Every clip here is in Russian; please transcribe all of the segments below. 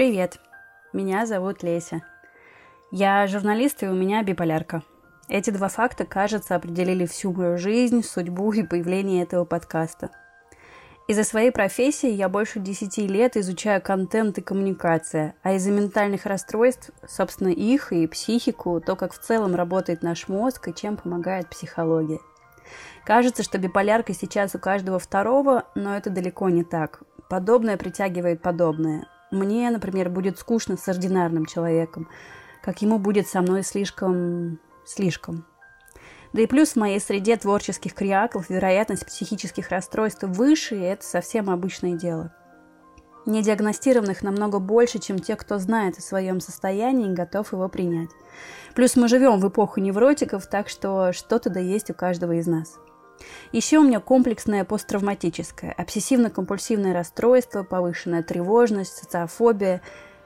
Привет, меня зовут Леся. Я журналист, и у меня биполярка. Эти два факта, кажется, определили всю мою жизнь, судьбу и появление этого подкаста. Из-за своей профессии я больше 10 лет изучаю контент и коммуникация, а из-за ментальных расстройств, собственно, их и психику, то, как в целом работает наш мозг и чем помогает психология. Кажется, что биполярка сейчас у каждого второго, но это далеко не так. Подобное притягивает подобное. Мне, например, будет скучно с ординарным человеком, как ему будет со мной слишком... слишком. Да и плюс в моей среде творческих криаклов вероятность психических расстройств выше, и это совсем обычное дело. Недиагностированных намного больше, чем те, кто знает о своем состоянии и готов его принять. Плюс мы живем в эпоху невротиков, так что что-то да есть у каждого из нас. Еще у меня комплексное посттравматическое, обсессивно-компульсивное расстройство, повышенная тревожность, социофобия,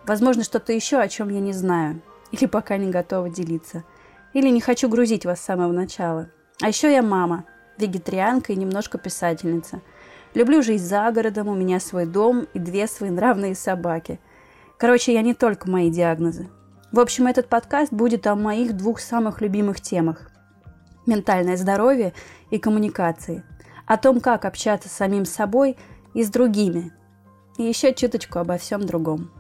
возможно, что-то еще, о чем я не знаю, или пока не готова делиться – или не хочу грузить вас с самого начала. А еще я мама, вегетарианка и немножко писательница. Люблю жить за городом, у меня свой дом и две свои нравные собаки. Короче, я не только мои диагнозы. В общем, этот подкаст будет о моих двух самых любимых темах. Ментальное здоровье и коммуникации. О том, как общаться с самим собой и с другими. И еще чуточку обо всем другом.